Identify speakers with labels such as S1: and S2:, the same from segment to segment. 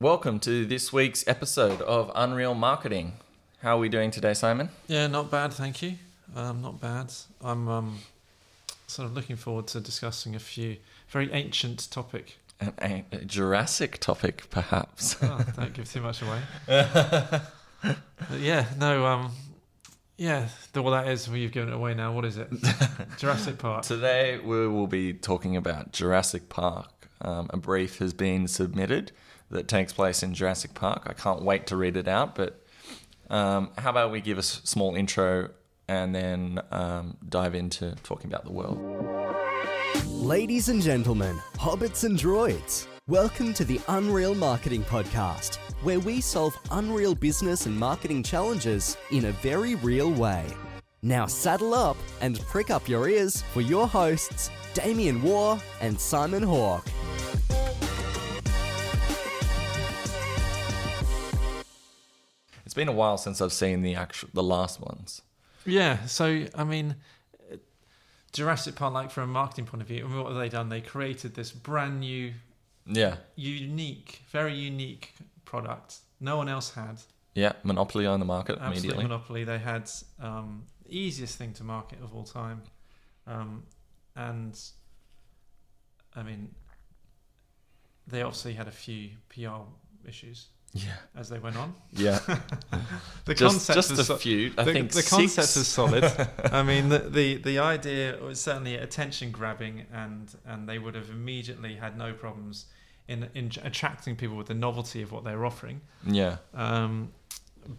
S1: Welcome to this week's episode of Unreal Marketing. How are we doing today, Simon?
S2: Yeah, not bad, thank you. Um, not bad. I'm um, sort of looking forward to discussing a few very ancient topic.
S1: An, a, a Jurassic topic, perhaps.
S2: Oh, don't give too much away. Yeah, no, um, yeah, the, well, that is, well, you've given it away now. What is it? Jurassic Park.
S1: Today we will be talking about Jurassic Park. Um, a brief has been submitted that takes place in Jurassic Park. I can't wait to read it out, but um, how about we give a small intro and then um, dive into talking about the world?
S3: Ladies and gentlemen, hobbits and droids, welcome to the Unreal Marketing Podcast, where we solve unreal business and marketing challenges in a very real way. Now saddle up and prick up your ears for your hosts, Damien Waugh and Simon
S1: Hawk. Been a while since I've seen the actual the last ones.
S2: Yeah, so, I mean, Jurassic Park, like from a marketing point of view, I mean, what have they done? They created this brand new,
S1: Yeah,
S2: unique, very unique product no one else had.
S1: yeah, monopoly on the market
S2: absolute
S1: immediately.
S2: monopoly. They had um, easiest thing to market of all time, um, and I mean, they obviously had a few PR issues
S1: yeah,
S2: as they went on.
S1: yeah.
S2: The
S1: just
S2: concept
S1: just
S2: is
S1: a
S2: so-
S1: few. I
S2: the,
S1: think
S2: the concept is solid. I mean, the, the the idea was certainly attention grabbing, and and they would have immediately had no problems in in attracting people with the novelty of what they were offering.
S1: Yeah,
S2: Um,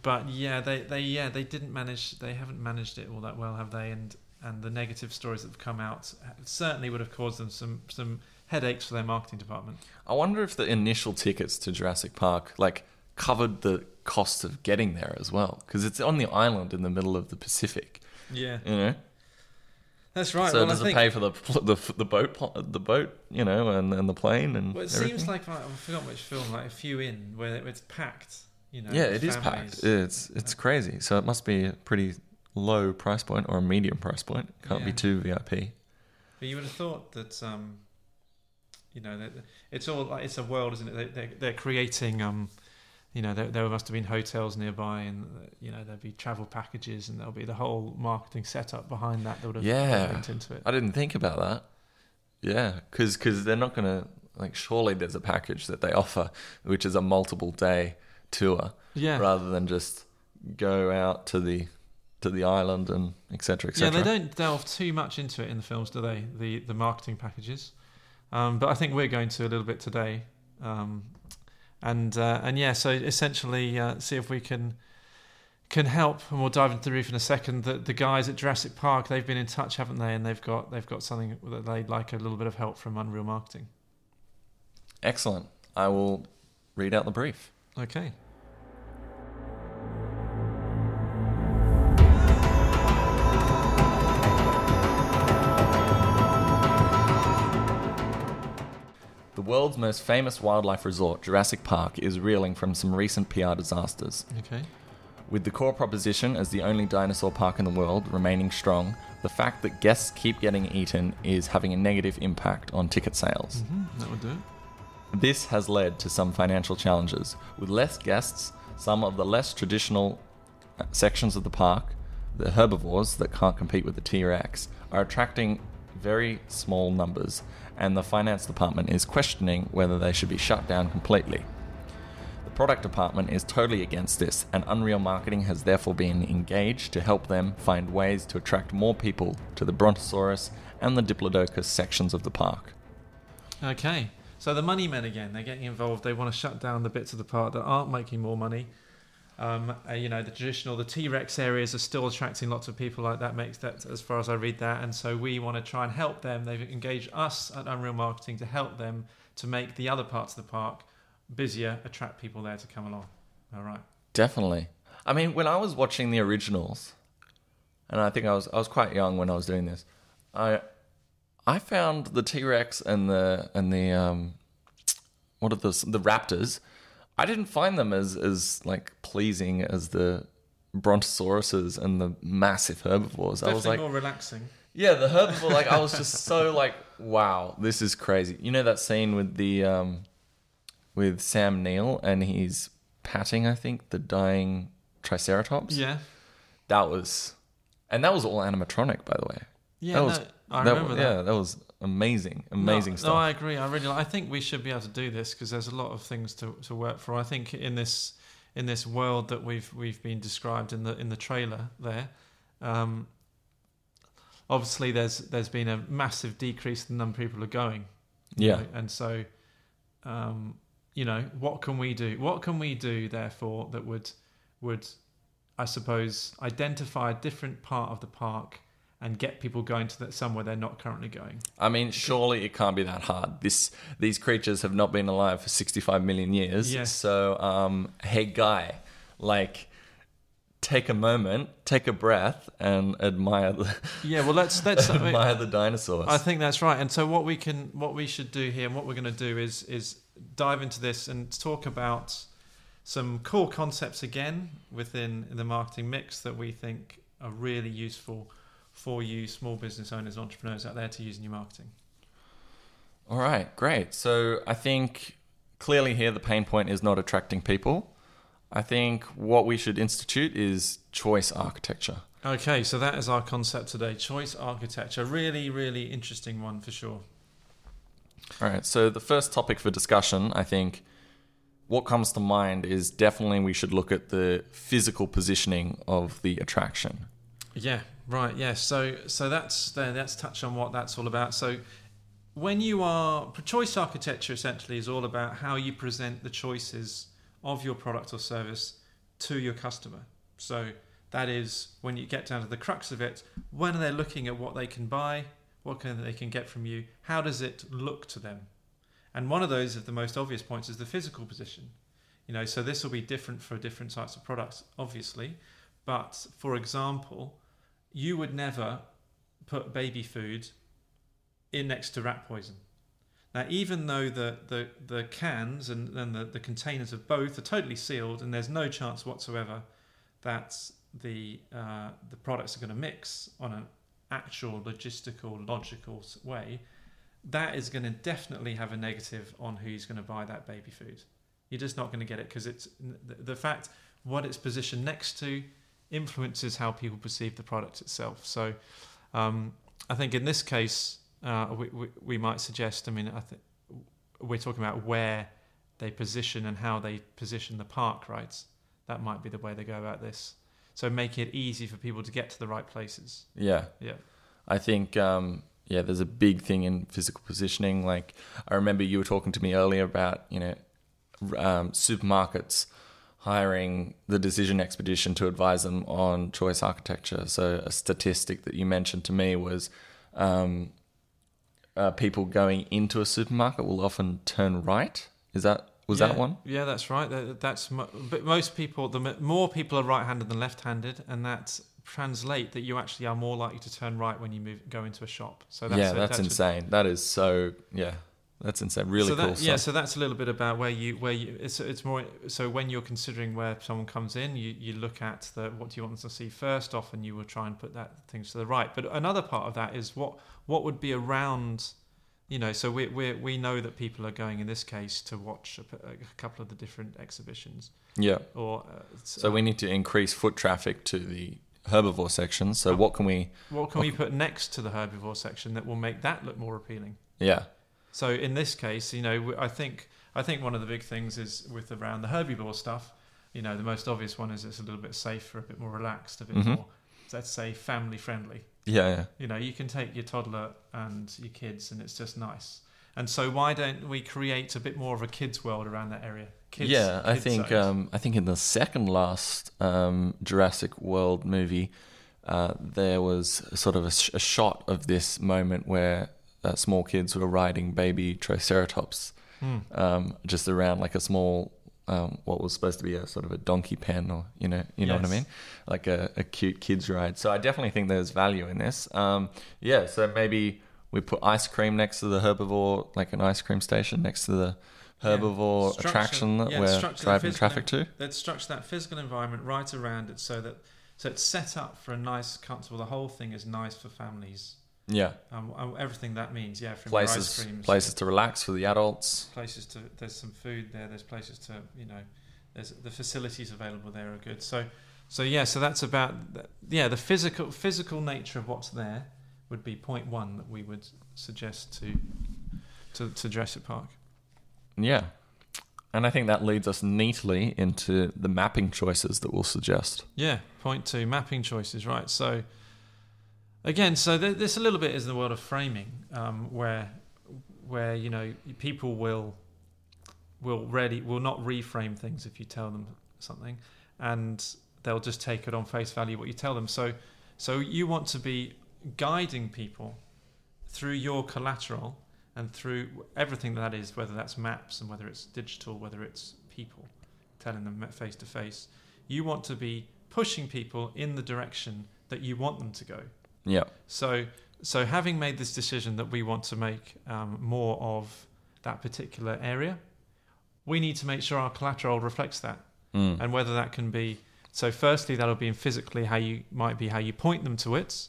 S2: but yeah, they, they yeah they didn't manage. They haven't managed it all that well, have they? And and the negative stories that have come out certainly would have caused them some some headaches for their marketing department.
S1: I wonder if the initial tickets to Jurassic Park like covered the cost of getting there as well, because it's on the island in the middle of the Pacific.
S2: Yeah,
S1: You know,
S2: that's right.
S1: so
S2: well,
S1: does
S2: I
S1: it pay for the the the boat the boat you know and, and the plane and
S2: well, it
S1: everything?
S2: seems like I forgot which film, like a few in where it's packed. You know,
S1: yeah, it is
S2: families.
S1: packed. It's it's crazy. So it must be pretty low price point or a medium price point. Can't be too VIP.
S2: But you would have thought that, um, you know, that it's all like it's a world, isn't it? They, they're, they're creating, um, you know, there, there must have been hotels nearby, and uh, you know, there'd be travel packages, and there'll be the whole marketing setup behind that that would have
S1: Yeah.
S2: linked into it.
S1: I didn't think about that. Yeah, because because they're not gonna like. Surely there's a package that they offer, which is a multiple day tour,
S2: Yeah,
S1: rather than just go out to the to the island and etc.
S2: yeah.
S1: etc.
S2: They don't delve too much into it in the films, do they? The the marketing packages, um, but I think we're going to a little bit today, um, and uh, and yeah. So essentially, uh, see if we can can help, and we'll dive into the roof in a second. The, the guys at Jurassic Park, they've been in touch, haven't they? And they've got they've got something that they'd like a little bit of help from Unreal Marketing.
S1: Excellent. I will read out the brief.
S2: Okay.
S1: World's most famous wildlife resort, Jurassic Park, is reeling from some recent PR disasters.
S2: Okay.
S1: With the core proposition as the only dinosaur park in the world remaining strong, the fact that guests keep getting eaten is having a negative impact on ticket sales.
S2: hmm That would do it.
S1: This has led to some financial challenges. With less guests, some of the less traditional uh, sections of the park, the herbivores that can't compete with the T Rex, are attracting very small numbers, and the finance department is questioning whether they should be shut down completely. The product department is totally against this, and Unreal Marketing has therefore been engaged to help them find ways to attract more people to the Brontosaurus and the Diplodocus sections of the park.
S2: Okay. So the money men again, they're getting involved. They want to shut down the bits of the park that aren't making more money. Um, uh, you know, the traditional, the T Rex areas are still attracting lots of people. Like that makes that, as far as I read that, and so we want to try and help them. They've engaged us at Unreal Marketing to help them to make the other parts of the park busier, attract people there to come along. All right.
S1: Definitely. I mean, when I was watching the originals, and I think I was I was quite young when I was doing this, I I found the T Rex and the and the um, what are the the raptors. I didn't find them as as like pleasing as the brontosauruses and the massive herbivores. I was like,
S2: more relaxing.
S1: yeah, the herbivore. Like I was just so like, wow, this is crazy. You know that scene with the um, with Sam Neill, and he's patting, I think, the dying Triceratops.
S2: Yeah.
S1: That was, and that was all animatronic, by the way.
S2: Yeah,
S1: that was,
S2: no, I
S1: that
S2: remember
S1: was-
S2: that.
S1: Yeah, that was amazing, amazing
S2: no,
S1: stuff.
S2: No, I agree. I really, I think we should be able to do this because there's a lot of things to, to work for. I think in this in this world that we've we've been described in the in the trailer there, um, obviously there's there's been a massive decrease in the number of people are going.
S1: Yeah.
S2: know, and so, um, you know, what can we do? What can we do, therefore, that would would I suppose identify a different part of the park and get people going to that somewhere they're not currently going.
S1: I mean, surely it can't be that hard. This these creatures have not been alive for 65 million years.
S2: Yes.
S1: So, um, hey guy, like take a moment, take a breath and admire the
S2: Yeah, well, let's let's.
S1: admire the dinosaurs.
S2: I think that's right. And so what we can, what we should do here, and what we're going to do is is dive into this and talk about some core concepts again within the marketing mix that we think are really useful for you, small business owners, entrepreneurs out there to use in your marketing.
S1: All right, great. So I think clearly here the pain point is not attracting people. I think what we should institute is choice architecture.
S2: Okay, so that is our concept today: choice architecture. Really, really interesting one for sure.
S1: All right, so the first topic for discussion, I think, what comes to mind is definitely we should look at the physical positioning of the attraction.
S2: Yeah, right. Yeah. So so that's there. Touch on what that's all about. So when you are choice architecture, essentially is all about how you present the choices of your product or service to your customer. So that is when you get down to the crux of it. When they're looking at what they can buy, what can they can get from you, how does it look to them? And one of those of the most obvious points is the physical position. You know, so this will be different for different types of products, obviously. But for example, you would never put baby food in next to rat poison. Now, even though the, the, the cans and, and the, the containers of both are totally sealed and there's no chance whatsoever that the, uh, the products are going to mix on an actual logistical, logical way, that is going to definitely have a negative on who's going to buy that baby food. You're just not going to get it because it's the, the fact what it's positioned next to influences how people perceive the product itself. So, um, I think in this case, uh, we, we, we might suggest. I mean, I think we're talking about where they position and how they position the park, right? That might be the way they go about this. So, make it easy for people to get to the right places.
S1: Yeah,
S2: Yeah.
S1: I think um, yeah, there's a big thing in physical positioning. Like I remember you were talking to me earlier about you know um, supermarkets hiring the decision expedition to advise them on choice architecture. So a statistic that you mentioned to me was um, uh, people going into a supermarket will often turn right. Is that was
S2: yeah,
S1: that one?
S2: Yeah, that's right. That, that's but most people. The more people are right-handed than left-handed, and that translate that you actually are more likely to turn right when you move go into a shop. So that's
S1: yeah,
S2: a-
S1: that's
S2: a-
S1: insane. That is so yeah, that's insane. Really
S2: so
S1: cool
S2: that,
S1: stuff.
S2: yeah, so that's a little bit about where you where you it's it's more so when you're considering where someone comes in, you you look at the what do you want them to see first. Often you will try and put that things to the right. But another part of that is what what would be around. You know, so we we we know that people are going in this case to watch a couple of the different exhibitions,
S1: yeah.
S2: or uh,
S1: So we need to increase foot traffic to the herbivore section. So what can we?
S2: what can we put next to the herbivore section that will make that look more appealing?
S1: Yeah,
S2: So in this case, you know, I think I think one of the big things is with around the herbivore stuff. You know, the most obvious one is it's a little bit safer, a bit more relaxed, a bit
S1: Mhm.
S2: more, let's say, family friendly.
S1: yeah, yeah.
S2: You know, you can take your toddler and your kids, and it's just nice. And so, why don't we create a bit more of a kids' world around that area? Kids,
S1: yeah, I think um, I think in the second last um, Jurassic World movie, uh, there was sort of a, sh- a shot of this moment where uh, small kids were riding baby Triceratops
S2: Hmm.
S1: um, just around like a small. Um, what was supposed to be a sort of a donkey pen, or you know, you know what I mean, like a, a cute kids ride. So I definitely think there's value in this. Um, yeah, so maybe we put ice cream next to the herbivore, like an ice cream station next to the herbivore
S2: Structure-
S1: attraction that
S2: yeah,
S1: we're driving traffic to.
S2: Let's structure that physical environment right around it so that so it's set up for a nice, comfortable. The whole thing is nice for families.
S1: Yeah.
S2: Um, everything that means, yeah, from
S1: Places
S2: creams,
S1: places to relax for the adults.
S2: places to there's some food there. There's places to you know, there's the facilities available there are good. So, so yeah, so that's about yeah the physical physical nature of what's there would be point one that we would suggest to to, to Jurassic Park.
S1: Yeah. And I think that leads us neatly into the mapping choices that we'll suggest.
S2: Yeah, point two, mapping choices, right? So, again, so th- this a little bit is the world of framing, um, where where you know people will will ready will not reframe things if you tell them something, and they'll just take it on face value what you tell them. So, so you want to be guiding people through your collateral and through everything that is, whether that's maps and whether it's digital, whether it's people, telling them face to face. You want to be pushing people in the direction that you want them to go.
S1: Yeah.
S2: So, so having made this decision that we want to make um, more of that particular area, we need to make sure our collateral reflects that,
S1: Mm.
S2: and whether that can be. So, firstly, that'll be in physically how you might be how you point them to it,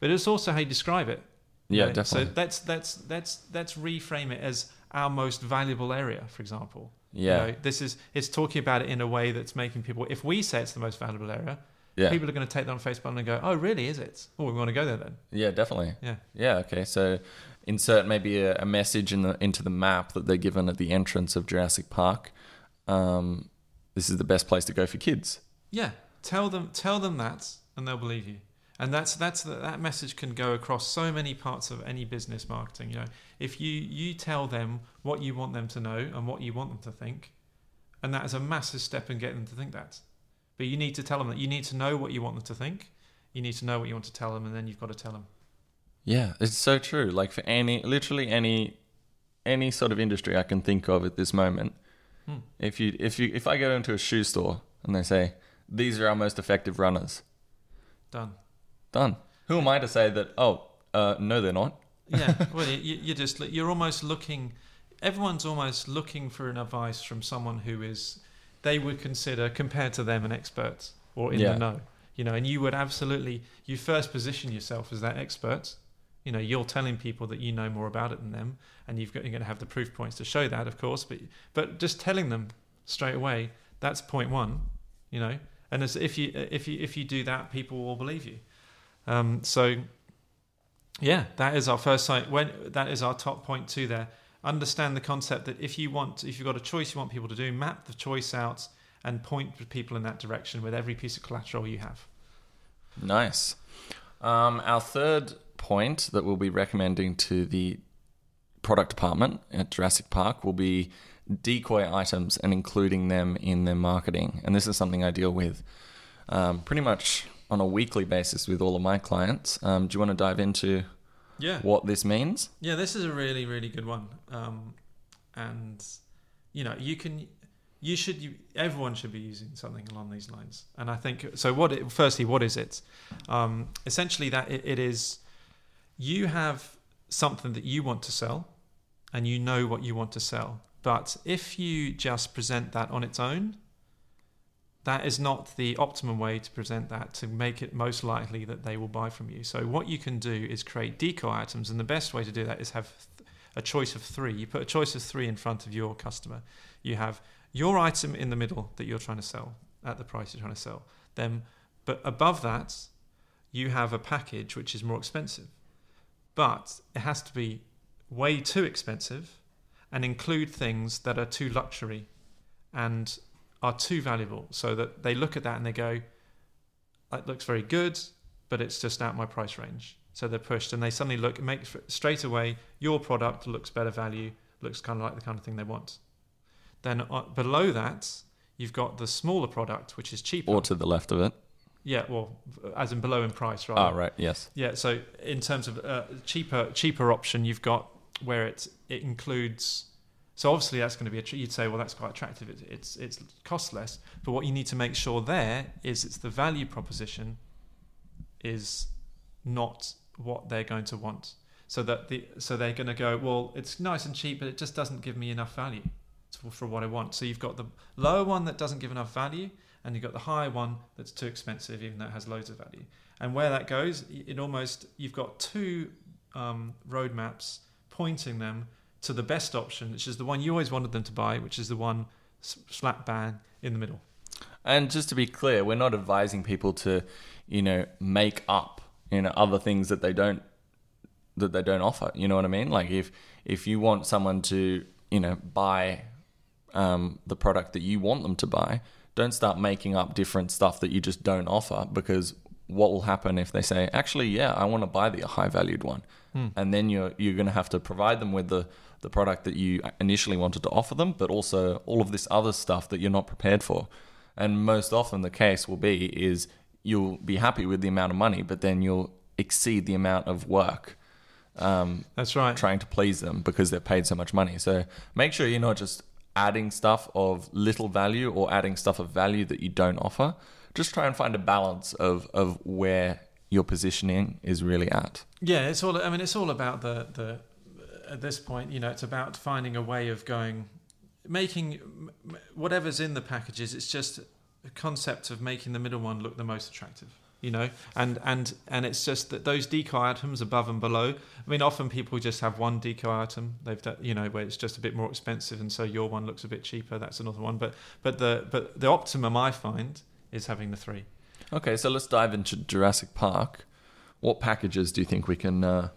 S2: but it's also how you describe it.
S1: yeah,
S2: Right?
S1: definitely.
S2: So let's let's let's let's reframe it as our most valuable area, for example.
S1: yeah.
S2: You know, this is it's talking about it in a way that's making people. If we say it's the most valuable area,
S1: yeah.
S2: people are going to take that on Facebook and go, "Oh, really? Is it? Oh, we want to go there then."
S1: Yeah, definitely.
S2: Yeah.
S1: Yeah, okay. So insert maybe a, a message in the into the map that they're given at the entrance of Jurassic Park. Um, this is the best place to go for kids.
S2: Yeah, tell them tell them that, and they'll believe you. And that's that's that message can go across so many parts of any business marketing. You know, if you you tell them what you want them to know and what you want them to think, and that is a massive step in getting them to think that. But you need to tell them that you need to know what you want them to think. You need to know what you want to tell them, and then you've got to tell them.
S1: Yeah, it's so true. Like for any, literally any, any sort of industry I can think of at this moment.
S2: Hmm.
S1: If you, if you, if I go into a shoe store and they say these are our most effective runners,
S2: Done.
S1: done. Who am I to say that? Oh, uh, no, they're not.
S2: yeah well you, you just you're almost looking everyone's almost looking for an advice from someone who is they would consider compared to them an expert or in
S1: Yeah.
S2: the know you know and you would absolutely you first position yourself as that expert you know you're telling people that you know more about it than them and you've got you're going to have the proof points to show that of course but but just telling them straight away that's point one you know and as if you if you if you do that people will believe you um, so yeah, that is our first site. When that is our top point two there. Understand the concept that if you want, if you've got a choice you want people to do, map the choice out and point people in that direction with every piece of collateral you have.
S1: Nice. Um, our third point that we'll be recommending to the product department at Jurassic Park will be decoy items and including them in their marketing. And this is something I deal with um, pretty much on a weekly basis with all of my clients. Um, do you want to dive into
S2: Yeah,
S1: what this means?
S2: yeah, this is a really really good one. Um, and you know you can you should you, everyone should be using something along these lines. And I think so. What it, firstly, what is it? Um, essentially, that it, it is you have something that you want to sell, and you know what you want to sell. But if you just present that on its own, that is not the optimum way to present that to make it most likely that they will buy from you. So what you can do is create decoy items, and the best way to do that is have a choice of three. You put a choice of three in front of your customer. You have your item in the middle that you're trying to sell at the price you're trying to sell. Then, but above that, you have a package which is more expensive, but it has to be way too expensive and include things that are too luxury and are too valuable so that they look at that and they go, it looks very good, but it's just out my price range. So they're pushed and they suddenly look, make straight away your product looks better value, looks kind of like the kind of thing they want. Then uh, below that, you've got the smaller product, which is cheaper.
S1: Or to the left of it?
S2: yeah, well, as in below in price, right?
S1: Ah, right, yes.
S2: Yeah, so in terms of uh, cheaper cheaper option, you've got where it it includes. So obviously that's going to be a. You'd say, well, that's quite attractive. It, it's it's cost less, but what you need to make sure there is it's the value proposition is not what they're going to want. So that the so they're going to go, well, it's nice and cheap, but it just doesn't give me enough value for, for what I want. So you've got the lower one that doesn't give enough value, and you've got the higher one that's too expensive, even though it has loads of value. And where that goes, it almost you've got two um, roadmaps pointing them to the best option, which is the one you always wanted them to buy, which is the one slap bang in the middle.
S1: And just to be clear, we're not advising people to, you know, make up, you know, other things that they don't that they don't offer. You know what I mean? Like if if you want someone to, you know, buy um, the product that you want them to buy, don't start making up different stuff that you just don't offer because what will happen if they say, actually, yeah, I want to buy the high valued one, and then you're you're going to have to provide them with the the product that you initially wanted to offer them, but also all of this other stuff that you're not prepared for. And most often the case will be is you'll be happy with the amount of money, but then you'll exceed the amount of work um,
S2: That's right.
S1: trying to please them because they're paid so much money. So make sure you're not just adding stuff of little value or adding stuff of value that you don't offer. Just try and find a balance of, of where your positioning is really at.
S2: Yeah, it's all. I mean, it's all about the the. At this point, you know, it's about finding a way of going, making whatever's in the packages. It's just a concept of making the middle one look the most attractive. You know, and and and it's just that those decoy items above and below. I mean, often people just have one decoy item. They've done, you know, where it's just a bit more expensive, and so your one looks a bit cheaper. That's another one. But but the but the optimum I find is having the three.
S1: Okay, so let's dive into Jurassic Park. What packages do you think we can uh,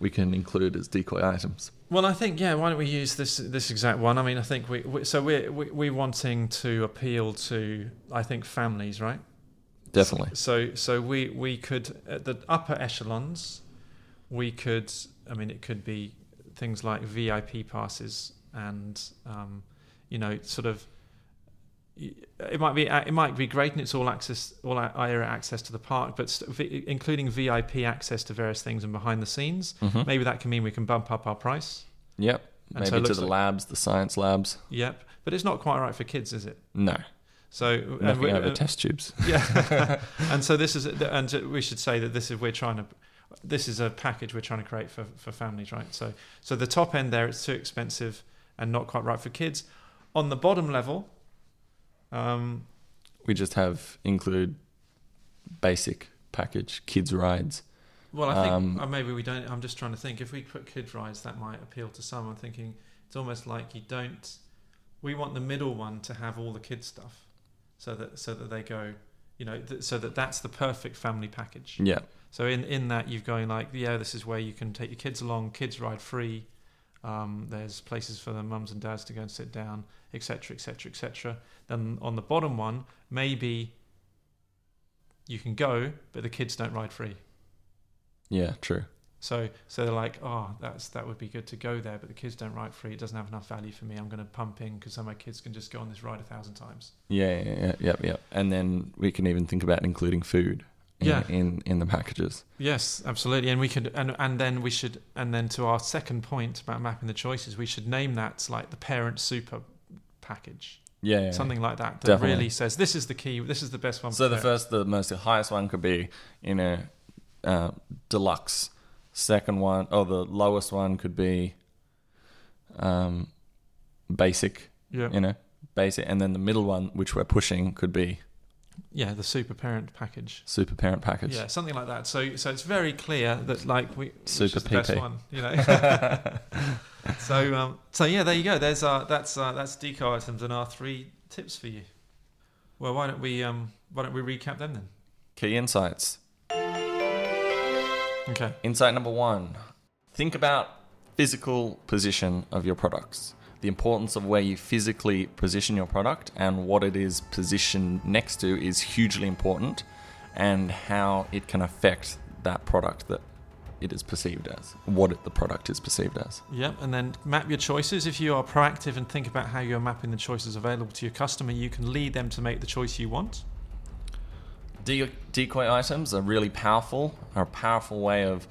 S1: we can include as decoy items?
S2: Well, I think yeah. Why don't we use this this exact one? I mean, I think we, we so we're we, we're wanting to appeal to I think families, right?
S1: Definitely.
S2: So so we we could at the upper echelons, we could. I mean, it could be things like VIP passes and um, you know sort of. It might be it might be great and it's all access all area access to the park, but st- v- including VIP access to various things and behind the scenes.
S1: Mhm.
S2: Maybe that can mean we can bump up our price.
S1: Yep.
S2: And
S1: Maybe
S2: it
S1: to the
S2: like-
S1: labs, the science labs.
S2: Yep, but it's not quite right for kids, is it?
S1: No,
S2: So and
S1: nothing
S2: we-
S1: over
S2: uh,
S1: test tubes.
S2: Yeah, and so this is, and we should say that this is we're trying to, this is a package we're trying to create for for families, right? So so the top end there it's too expensive and not quite right for kids. On the bottom level, um,
S1: We just have include basic package kids rides.
S2: well, I think
S1: Um,
S2: uh, maybe we don't. I'm just trying to think if we put kids rides, that might appeal to some. I'm thinking it's almost like you don't. We want the middle one to have all the kids stuff, so that so that they go, you know, th- so that that's the perfect family package.
S1: Yeah.
S2: So in in that you've going like yeah this is where you can take your kids along kids ride free um, there's places for the mums and dads to go and sit down etc etc etc then on the bottom one maybe you can go but the kids don't ride free
S1: Yeah, true.
S2: so so they're like oh that's that would be good to go there but the kids don't ride free it doesn't have enough value for me I'm going to pump in because so my kids can just go on this ride a thousand times
S1: Yeah, yeah, yeah, yep. And then we can even think about including food. In,
S2: Yeah.
S1: In in the packages.
S2: Yes, absolutely, and we could, and and then we should, and then to our second point about mapping the choices, we should name that like the parent super package,
S1: Yeah. yeah,
S2: something like that that
S1: Definitely.
S2: really says this is the key, this is the best one.
S1: So
S2: for
S1: the
S2: parent."
S1: first, the most the highest one could be, you know, uh, deluxe. Second one, or the lowest one could be, um, basic.
S2: yeah,
S1: You know, basic, and then the middle one, which we're pushing, could be
S2: yeah, the super parent package.
S1: super parent package.
S2: Yeah, something like that. So, so it's very clear that like we
S1: Super
S2: the best
S1: PP.
S2: one, you know. so, um, so yeah, there you go. There's our that's uh, that's decoy items and our three tips for you. Well, why don't we um, why don't we recap them then?
S1: Key insights.
S2: Okay.
S1: Insight number one think about physical position of your products. The importance of where you physically position your product and what it is positioned next to is hugely important, and how it can affect that product that it is perceived as, what it, the product is perceived as.
S2: Yep, and then map your choices. If you are proactive and think about how you're mapping the choices available to your customer, you can lead them to make the choice you want.
S1: De- decoy items are really powerful, are a powerful way of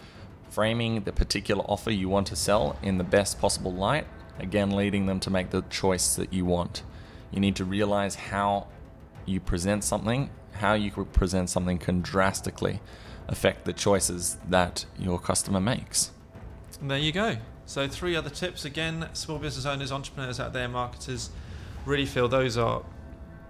S1: framing the particular offer you want to sell in the best possible light, again, leading them to make the choice that you want. You need to realize how you present something, how you present something can drastically affect the choices that your customer makes.
S2: And there you go. So, three other tips again, small business owners, entrepreneurs out there, marketers really feel those are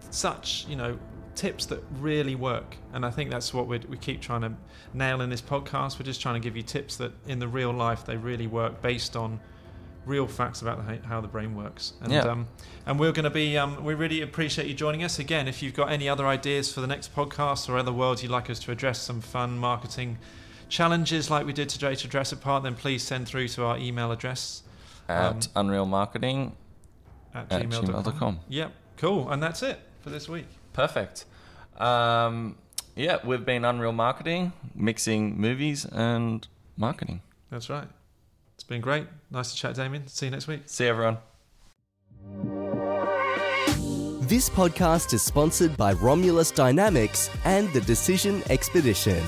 S2: such, you know, tips that really work. And I think that's what we keep trying to nail in this podcast. We're just trying to give you tips that in the real life they really work based on real facts about the, how the brain works. And,
S1: Yeah.
S2: um, and we're going to be, um, we really appreciate you joining us. Again, if you've got any other ideas for the next podcast or other worlds you'd like us to address, some fun marketing challenges like we did today to address a part, then please send through to our email address
S1: At Unreal Marketing
S2: at,
S1: at
S2: gmail.com.
S1: gmail.com.
S2: Yep, cool. And that's it for this week.
S1: Perfect. Um, yeah, we've been Unreal Marketing, mixing movies and marketing.
S2: That's right. It's been great. Nice to chat, Damien. See you next week.
S1: See you, everyone.
S3: This podcast is sponsored by Romulus Dynamics and the Decision Expedition.